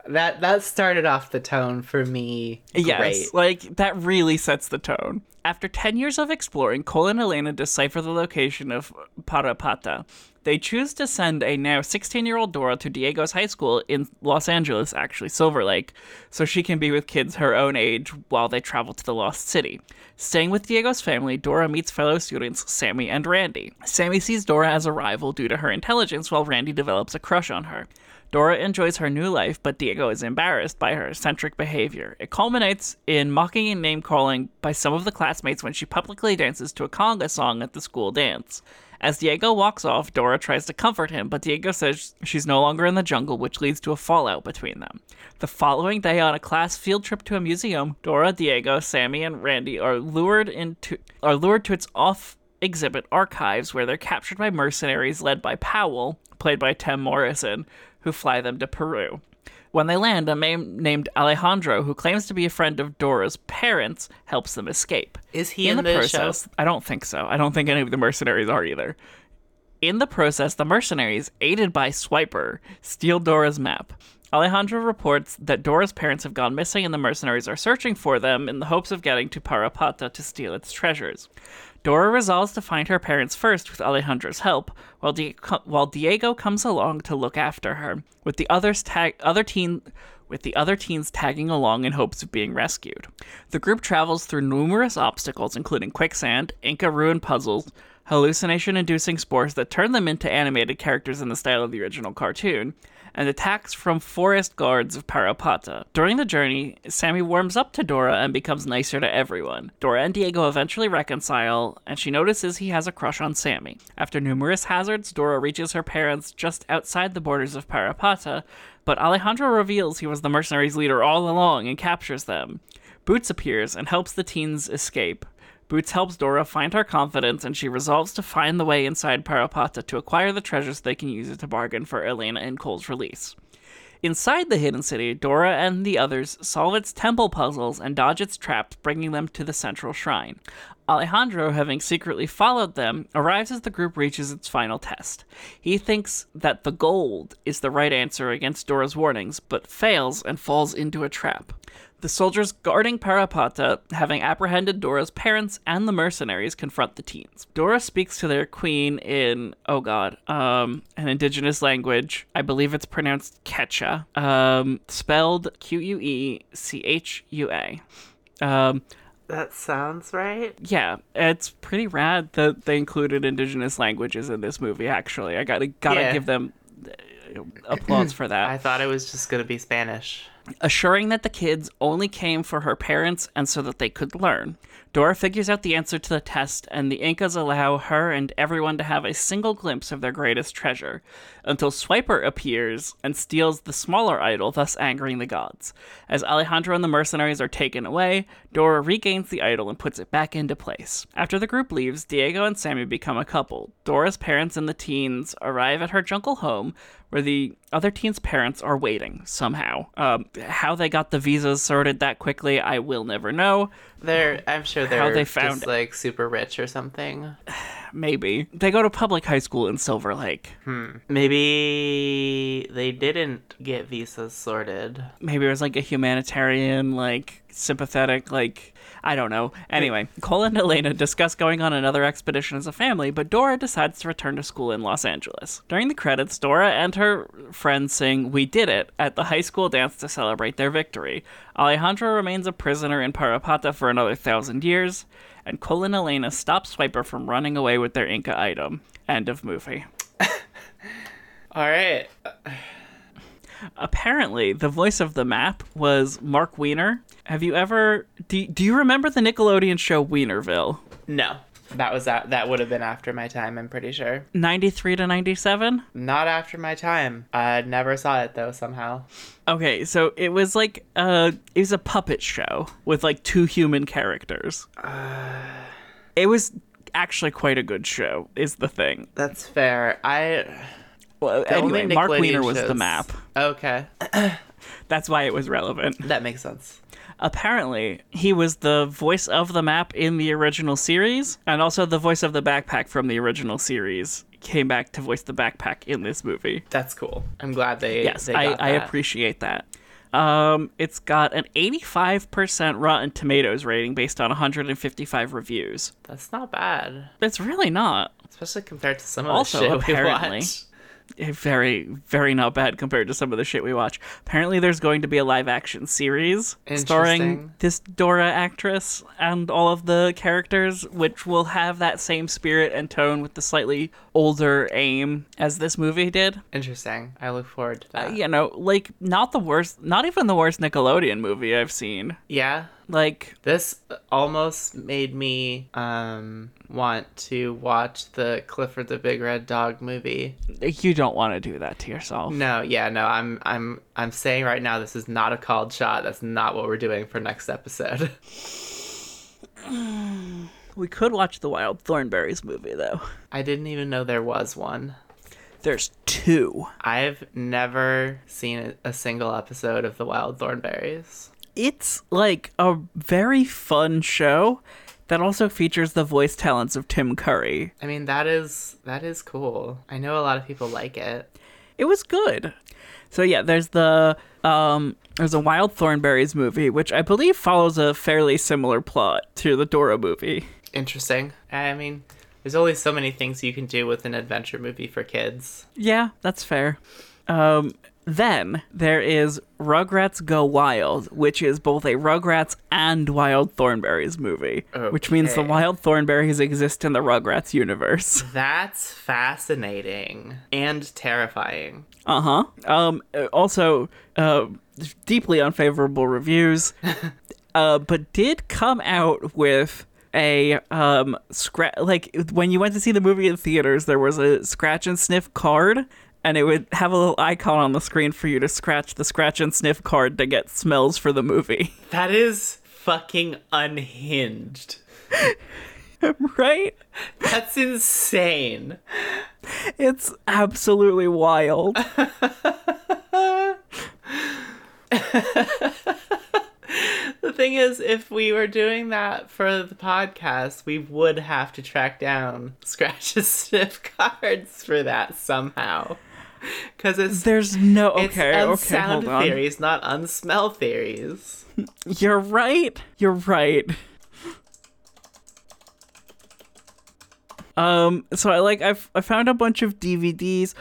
That that started off the tone for me. Yes, like that really sets the tone. After 10 years of exploring, Cole and Elena decipher the location of Parapata. They choose to send a now 16 year old Dora to Diego's high school in Los Angeles, actually, Silver Lake, so she can be with kids her own age while they travel to the Lost City. Staying with Diego's family, Dora meets fellow students Sammy and Randy. Sammy sees Dora as a rival due to her intelligence, while Randy develops a crush on her. Dora enjoys her new life, but Diego is embarrassed by her eccentric behavior. It culminates in mocking and name calling by some of the classmates when she publicly dances to a conga song at the school dance. As Diego walks off, Dora tries to comfort him, but Diego says she's no longer in the jungle, which leads to a fallout between them. The following day, on a class field trip to a museum, Dora, Diego, Sammy, and Randy are lured into are lured to its off exhibit archives where they're captured by mercenaries led by Powell, played by Tim Morrison, who fly them to Peru. When they land, a man named Alejandro, who claims to be a friend of Dora's parents, helps them escape. Is he in, the, process, show? I don't think so. I don't think any of the mercenaries are either. In the process, the mercenaries, aided by Swiper, steal Dora's map. Alejandro reports that Dora's parents have gone missing and the mercenaries are searching for them in the hopes of getting to Parapata to steal its treasures. Dora resolves to find her parents first with Alejandra's help, while, Di- while Diego comes along to look after her, with the others tag- other teen with the other teens tagging along in hopes of being rescued. The group travels through numerous obstacles, including quicksand, Inca ruin puzzles, hallucination inducing spores that turn them into animated characters in the style of the original cartoon, and attacks from forest guards of Parapata. During the journey, Sammy warms up to Dora and becomes nicer to everyone. Dora and Diego eventually reconcile, and she notices he has a crush on Sammy. After numerous hazards, Dora reaches her parents just outside the borders of Parapata, but Alejandro reveals he was the mercenaries' leader all along and captures them. Boots appears and helps the teens escape. Boots helps Dora find her confidence, and she resolves to find the way inside Parapata to acquire the treasures they can use it to bargain for Elena and Cole's release. Inside the hidden city, Dora and the others solve its temple puzzles and dodge its traps, bringing them to the central shrine. Alejandro, having secretly followed them, arrives as the group reaches its final test. He thinks that the gold is the right answer against Dora's warnings, but fails and falls into a trap. The soldiers guarding Parapata, having apprehended Dora's parents and the mercenaries, confront the teens. Dora speaks to their queen in, oh god, um, an indigenous language. I believe it's pronounced Quechua, um, spelled Q U E C H U A. Um, That sounds right. yeah, it's pretty rad that they included indigenous languages in this movie. Actually, I gotta gotta Yeah. give them uh, applause for that. I thought it was just gonna be Spanish. Assuring that the kids only came for her parents and so that they could learn. Dora figures out the answer to the test, and the Incas allow her and everyone to have a single glimpse of their greatest treasure, until Swiper appears and steals the smaller idol, thus angering the gods. As Alejandro and the mercenaries are taken away, Dora regains the idol and puts it back into place. After the group leaves, Diego and Sammy become a couple. Dora's parents and the teens arrive at her jungle home, where the other teens' parents are waiting somehow. Um, how they got the visas sorted that quickly, I will never know. They're, I'm sure they're How they found just like super rich or something. Maybe they go to public high school in Silver Lake. Maybe they didn't get visas sorted. Maybe it was like a humanitarian, like sympathetic, like I don't know. Anyway, Cole and Elena discuss going on another expedition as a family, but Dora decides to return to school in Los Angeles. During the credits, Dora and her friends sing "We Did It" at the high school dance to celebrate their victory. Alejandro remains a prisoner in Parapata for another thousand years, and Cole and Elena stop Swiper from running away with their Inca item. End of movie. All right. Apparently, the voice of the map was Mark Weiner. Have you ever do, do you remember the Nickelodeon show Weinerville? No, that was that. That would have been after my time. I'm pretty sure. 93 to 97? Not after my time. I never saw it though. Somehow. Okay, so it was like uh it was a puppet show with like two human characters. Uh... It was actually quite a good show is the thing. That's fair. I. Well, the anyway, Mark Weiner was the map. Okay, That's why it was relevant. that makes sense. Apparently, he was the voice of the map in the original series, and also the voice of the backpack from the original series came back to voice the backpack in this movie. That's cool. I'm glad they. Yes, they I, I appreciate that. Um, it's got an 85% Rotten Tomatoes rating based on 155 reviews. That's not bad, It's really not. especially compared to some of Also, the shit apparently- we watch. Very, very not bad compared to some of the shit we watch. Apparently, there's going to be a live action series starring this Dora actress and all of the characters, which will have that same spirit and tone with the slightly older aim as this movie did. Interesting. I look forward to uh, that. You know, like, not the worst, not even the worst Nickelodeon movie I've seen. yeah. Like, This almost made me um want to watch the Clifford the Big Red Dog movie. you don't want to do that to yourself. No, yeah, no, I'm I'm I'm saying right now this is not a called shot. That's not what we're doing for next episode. We could watch the Wild Thornberrys movie, though. I didn't even know there was one. There's two. I've never seen a, a single episode of The Wild Thornberrys. It's like a very fun show that also features the voice talents of Tim Curry. I mean, that is that is cool. I know a lot of people like it. It was good. So yeah, there's the um there's a Wild Thornberrys movie, which I believe follows a fairly similar plot to the Dora movie. Interesting. I mean, there's only so many things you can do with an adventure movie for kids. Yeah, that's fair. Um, then there is Rugrats Go Wild, which is both a Rugrats and Wild Thornberrys movie, which means the Wild Thornberrys exist in the Rugrats universe. That's fascinating and terrifying. Uh huh. Um. Also, uh, deeply unfavorable reviews. uh, but did come out with a um scratch like when you went to see the movie in theaters there was a scratch and sniff card and it would have a little icon on the screen for you to scratch the scratch and sniff card to get smells for the movie That is fucking unhinged. right That's insane. it's absolutely wild The thing is, if we were doing that for the podcast, we would have to track down scratch and sniff cards for that somehow. Because it's there's no it's okay okay hold on theories, not unsmell theories. You're right. You're right. Um, so I like I've I found a bunch of DVDs,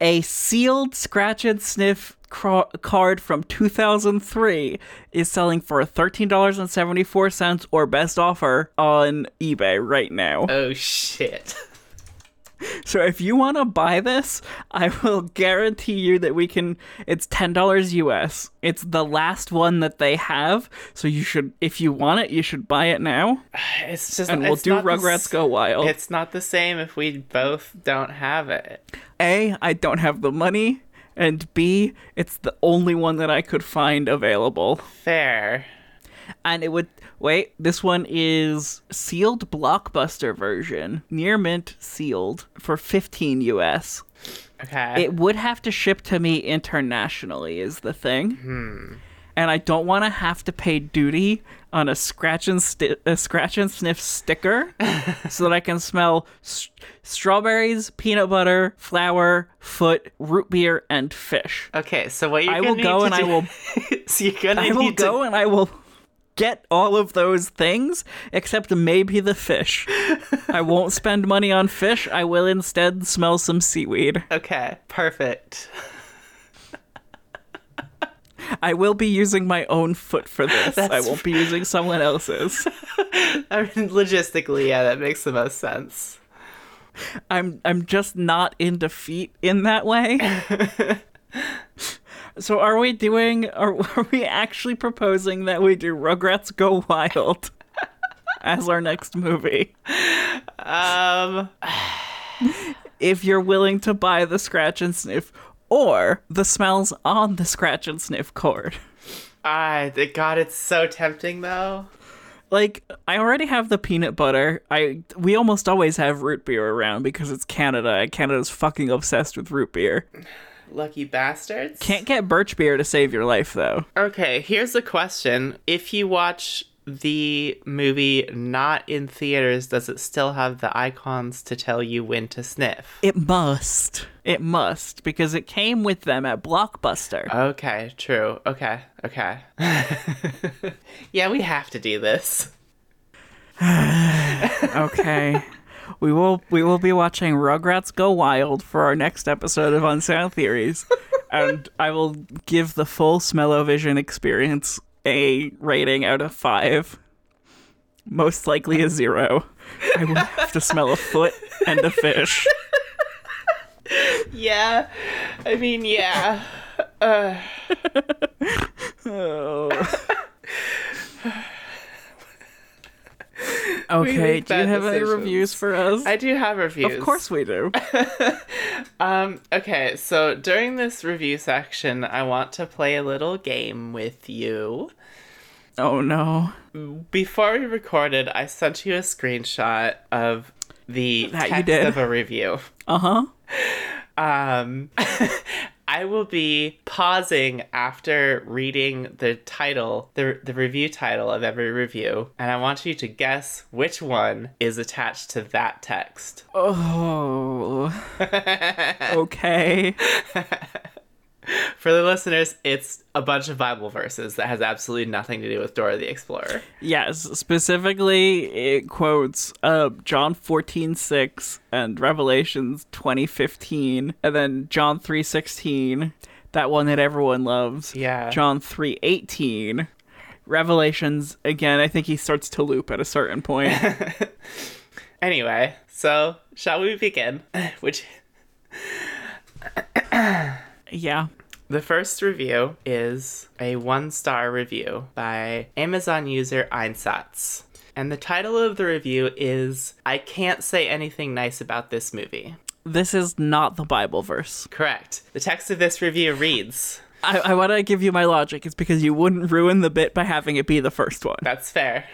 a sealed scratch and sniff cra- card from 2003 is selling for $13.74 or best offer on eBay right now. Oh shit. So if you want to buy this, I will guarantee you that we can. It's ten dollars US. It's the last one that they have, so you should, if you want it, you should buy it now, It's just and we'll do not the Rugrats Go Wild. It's not the same if we both don't have it. A, I don't have the money, and B, it's the only one that I could find available. Fair. And it would wait. This one is sealed blockbuster version, near mint sealed for fifteen US. Okay. It would have to ship to me internationally, is the thing. Hmm. And I don't want to have to pay duty on a scratch and sti- a scratch and sniff sticker, so that I can smell s- strawberries, peanut butter, flour, foot, root beer, and fish. okay, so what you're I will go and I do- will so you're gonna I will go to and I will get all of those things except maybe the fish. I won't spend money on fish. I will instead smell some seaweed. Okay, perfect. I will be using my own foot for this. I won't be using someone else's. I mean, logistically, yeah, that makes the most sense. I'm I'm just not in defeat in that way. so are we doing are, are we actually proposing that we do Rugrats Go Wild as our next movie? Um, If you're willing to buy the scratch and sniff or the smells on the scratch and sniff cord. I God, it's so tempting though. Like I already have the peanut butter. I we almost always have root beer around because it's Canada Canada's fucking obsessed with root beer. Lucky bastards. Can't get birch beer to save your life though. Okay, here's the question: If you watch the movie not in theaters, does it still have the icons to tell you when to sniff? It must. It must because it came with them at Blockbuster. Okay, true. Okay, okay. yeah, we have to do this. Okay. we will we will be watching Rugrats Go Wild for our next episode of Unsound Theories, and I will give the full Smell-O-Vision experience a rating out of five. Most likely a zero. I will have to smell a foot and a fish. Yeah. I mean, yeah. Uh, Oh. Okay, do you have any reviews for us? I do have reviews. of course we do. Um, okay, so during this review section, I want to play a little game with you. Oh no. Before we recorded, I sent you a screenshot of the That you text did. of a review. Uh huh. Um, I will be pausing after reading the title, the, the review title of every review, and I want you to guess which one is attached to that text. Oh. okay. For the listeners, it's a bunch of Bible verses that has absolutely nothing to do with Dora the Explorer. Yes, specifically it quotes uh John 14:6 and Revelations 20:15 and then John 3:16, that one that everyone loves. Yeah. John 3:18. Revelations again, I think he starts to loop at a certain point. Anyway, so shall we begin? Which yeah. the first review is a one star review by Amazon user Einsatz. And the title of the review is I Can't Say Anything Nice About This Movie. This is not the Bible verse. Correct. The text of this review reads I, I want to give you my logic. It's because you wouldn't ruin the bit by having it be the first one. That's fair.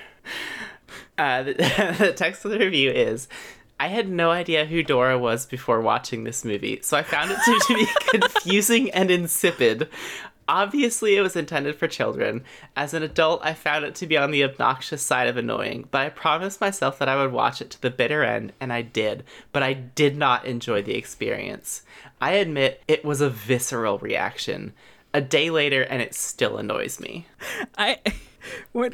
Uh, the, the text of the review is I had no idea who Dora was before watching this movie, so I found it to, to be confusing and insipid. Obviously, it was intended for children. As an adult, I found it to be on the obnoxious side of annoying, but I promised myself that I would watch it to the bitter end, and I did. But I did not enjoy the experience. I admit it was a visceral reaction. A day later, and it still annoys me. I what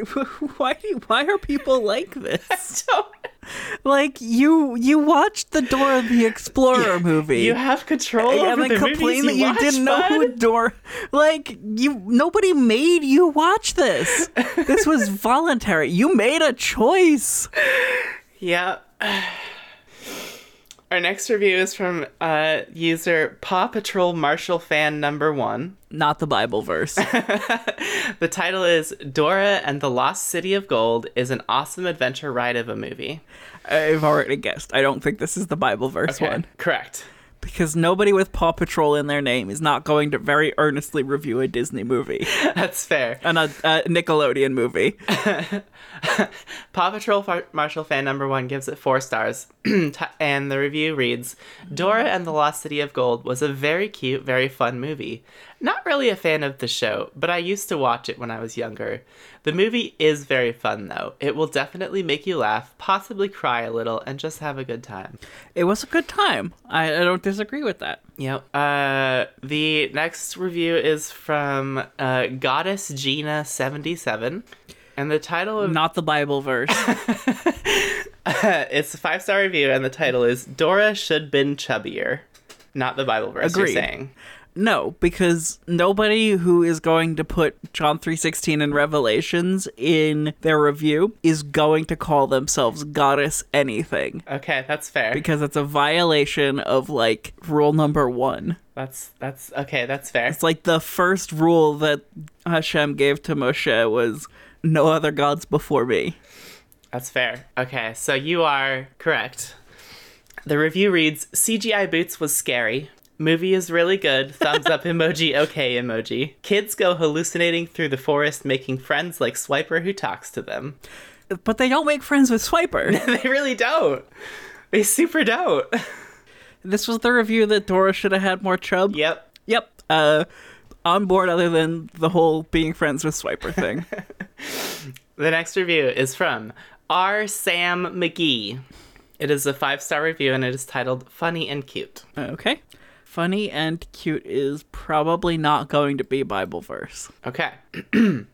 why do why are people like this? Like you you watched the Dora the Explorer movie. You have control and over then the complain that you watch, didn't know who Dora like you nobody made you watch this. this was voluntary. You made a choice. Yeah. Our next review is from uh, user Paw Patrol Marshall fan number one. Not the Bible verse. The title is Dora and the Lost City of Gold is an awesome adventure ride of a movie. I've already guessed. I don't think this is the Bible verse one Correct. because nobody with Paw Patrol in their name is not going to very earnestly review a Disney movie That's fair. and a, a Nickelodeon movie. Paw Patrol Far- Marshall fan number one gives it four stars, and the review reads Dora and the Lost City of Gold was a very cute, very fun movie. Not really a fan of the show, but I used to watch it when I was younger. The movie is very fun, though. It will definitely make you laugh, possibly cry a little, and just have a good time. It was a good time. I, I don't disagree with that. Yep. Uh, the next review is from uh, Goddess Gina seventy seven, and the title of Not the Bible verse. it's a five star review, and the title is Dora should been chubbier. Not the Bible verse Agreed. you're saying. No, because nobody who is going to put John 3:16 and Revelations in their review is going to call themselves goddess anything Okay, that's fair. because it's a violation of like rule number 1. that's that's okay. That's fair. It's like the first rule that Hashem gave to Moshe was no other gods before me. That's fair. Okay, so you are correct. The review reads CGI Boots was scary. Movie is really good. Thumbs up emoji, okay emoji. Kids go hallucinating through the forest, making friends like Swiper who talks to them. But they don't make friends with Swiper. they really don't. They super don't. this was the review that Dora should have had more chub. yep. Yep. Uh on board other than the whole being friends with Swiper thing. The next review is from R. Sam McGee. It is a five star review and it is titled Funny and Cute. Okay. Funny and cute is probably not going to be Bible verse. Okay.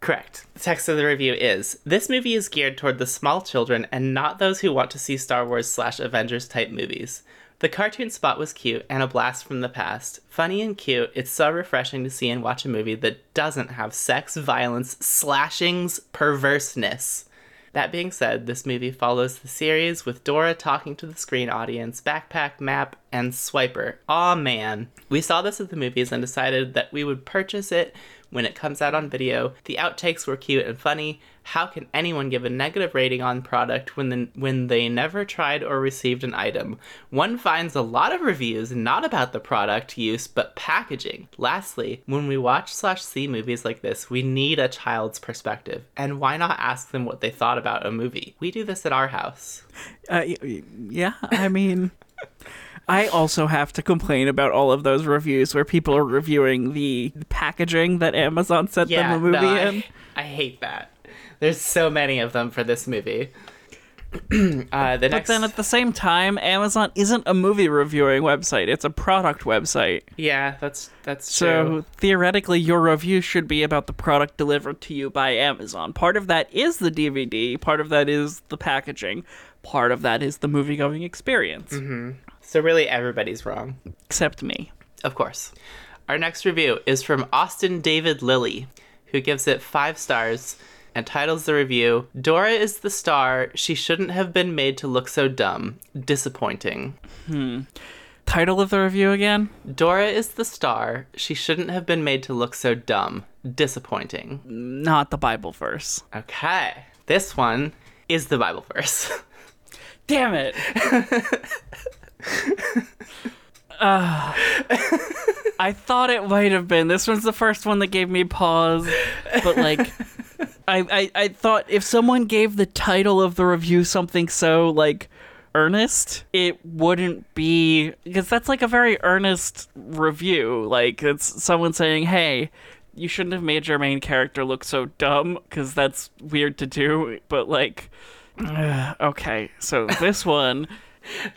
Correct. The text of the review is This movie is geared toward the small children and not those who want to see Star Wars slash Avengers type movies. The cartoon spot was cute and a blast from the past. Funny and cute, it's so refreshing to see and watch a movie that doesn't have sex, violence, slashings, perverseness. That being said, this movie follows the series with Dora talking to the screen audience, backpack, map, and swiper. Aw man. We saw this at the movies and decided that we would purchase it when it comes out on video. The outtakes were cute and funny. How can anyone give a negative rating on product when the, when they never tried or received an item? One finds a lot of reviews not about the product use but packaging. Lastly, when we watch slash see movies like this, we need a child's perspective. And why not ask them what they thought about a movie? We do this at our house. Uh, yeah, I mean, I also have to complain about all of those reviews where people are reviewing the packaging that Amazon sent them a movie no, in. I, I hate that. There's so many of them for this movie. uh, the But next, then at the same time, Amazon isn't a movie reviewing website; it's a product website. yeah, that's that's So true. theoretically, your review should be about the product delivered to you by Amazon. Part of that is the DVD. Part of that is the packaging. Part of that is the movie going experience. So really, everybody's wrong. Except me. Of course. Our next review is from Austin David Lilly, who gives it five stars and titles the review Dora is the star. She shouldn't have been made to look so dumb. Disappointing. Hmm. Title of the review again? Dora is the star. She shouldn't have been made to look so dumb. Disappointing. Not the Bible verse. Okay. This one is the Bible verse. Damn it. Uh, I thought it might have been. This one's the first one that gave me pause. But, like, I, I, I thought if someone gave the title of the review something so, like, earnest, it wouldn't be. Because that's, like, a very earnest review. Like, it's someone saying, hey, you shouldn't have made your main character look so dumb, because that's weird to do. But, like, okay. So this one.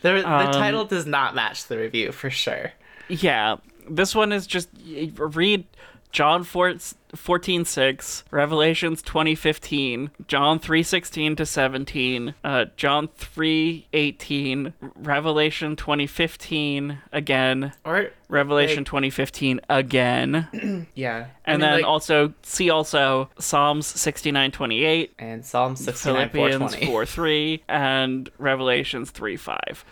the, the Um, title does not match the review for sure. Yeah, this one is just read John 4, 14 6, Revelations 2015, John 3 16 to 17, uh, John 3 18, Revelation 2015 again, Or Revelation Like- 2015 again, yeah. And then like- also see also Psalms 69 28, and psalms 69 Philippians 4 3, and Revelations 3 5.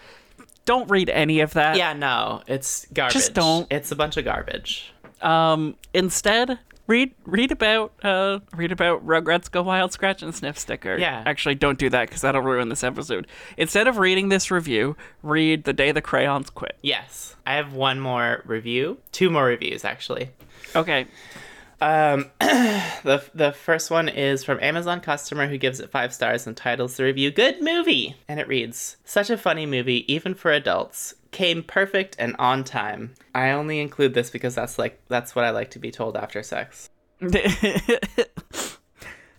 Don't read any of that. Yeah, no, it's garbage. Just don't. It's a bunch of garbage. Um, instead, read read about uh read about Rugrats Go Wild Scratch and Sniff sticker. Yeah. Actually, don't do that because that'll ruin this episode. Instead of reading this review, read The Day the Crayons Quit. Yes, I have one more review. Two more reviews actually. Okay. Um, the the first one is from Amazon customer who gives it five stars and titles the review "Good movie," and it reads, "Such a funny movie, even for adults. Came perfect and on time. I only include this because that's like that's what I like to be told after sex.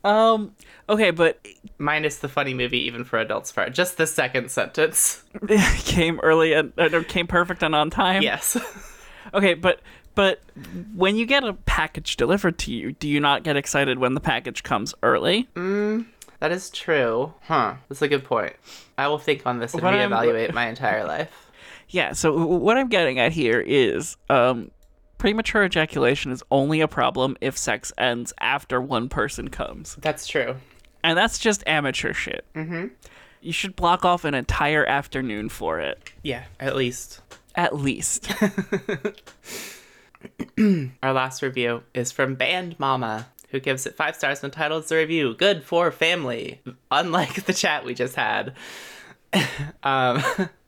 um. Okay, but Minus the funny movie, even for adults part. Just the second sentence. came early and uh, came perfect and on time. Yes. Okay, but but when you get a package delivered to you, do you not get excited when the package comes early? that is true. Huh. That's a good point. I will think on this and What I'm- reevaluate my entire life. Yeah, so what I'm getting at here is um premature ejaculation is only a problem if sex ends after one person comes. That's true. And that's just amateur shit. Mhm. You should block off an entire afternoon for it, Yeah, at least. at least. Our last review is from Band Mama, who gives it five stars and titles the review Good for Family. Unlike the chat we just had. um,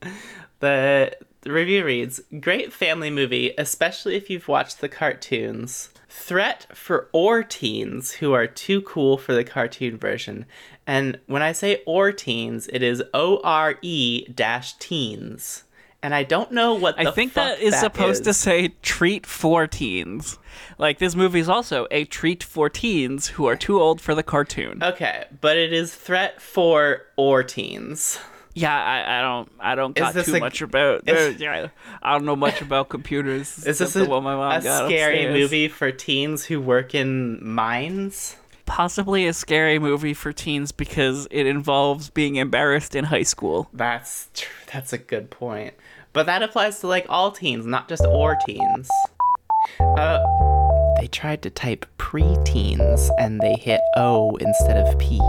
the, the review reads Great family movie, especially if you've watched the cartoons. Threat for or teens who are too cool for the cartoon version. And when I say or teens, it is O R E dash teens. And I don't know what the I think that is supposed to say treat for teens. Like this movie is also a treat for teens who are too old for the cartoon. Okay, but it is threat for or teens. Yeah, I, I don't I don't got too a- much about is- uh, yeah, I don't know much about computers. Is this a, the one my mom a scary upstairs. movie for teens who work in mines? Possibly a scary movie for teens because it involves being embarrassed in high school. That's true. That's a good point. But that applies to like all teens, not just or teens. Uh, they tried to type preteens and they hit O instead of P.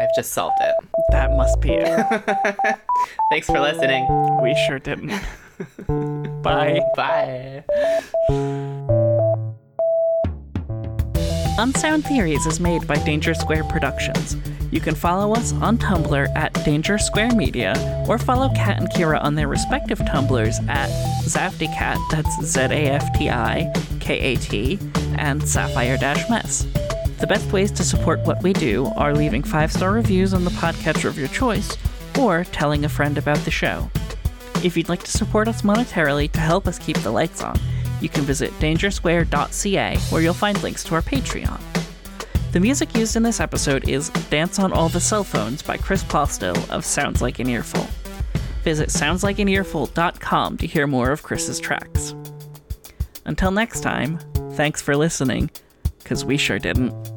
I've just solved it. That must be it. Thanks for listening. we sure didn't. Bye. Bye. Unsound Theories is made by Danger Square Productions. You can follow us on Tumblr at Danger Square Media, or follow Kat and Kira on their respective Tumblrs at Zaftikat, that's Z A F T I K A T, and Sapphire Mess. The best ways to support what we do are leaving five star reviews on the podcatcher of your choice, or telling a friend about the show. If you'd like to support us monetarily to help us keep the lights on, you can visit dangersquare.ca where you'll find links to our Patreon. The music used in this episode is Dance on All the Cell Phones by Chris Postel of Sounds Like an Earful. Visit soundslikeanearful.com to hear more of Chris's tracks. Until next time, thanks for listening, because we sure didn't.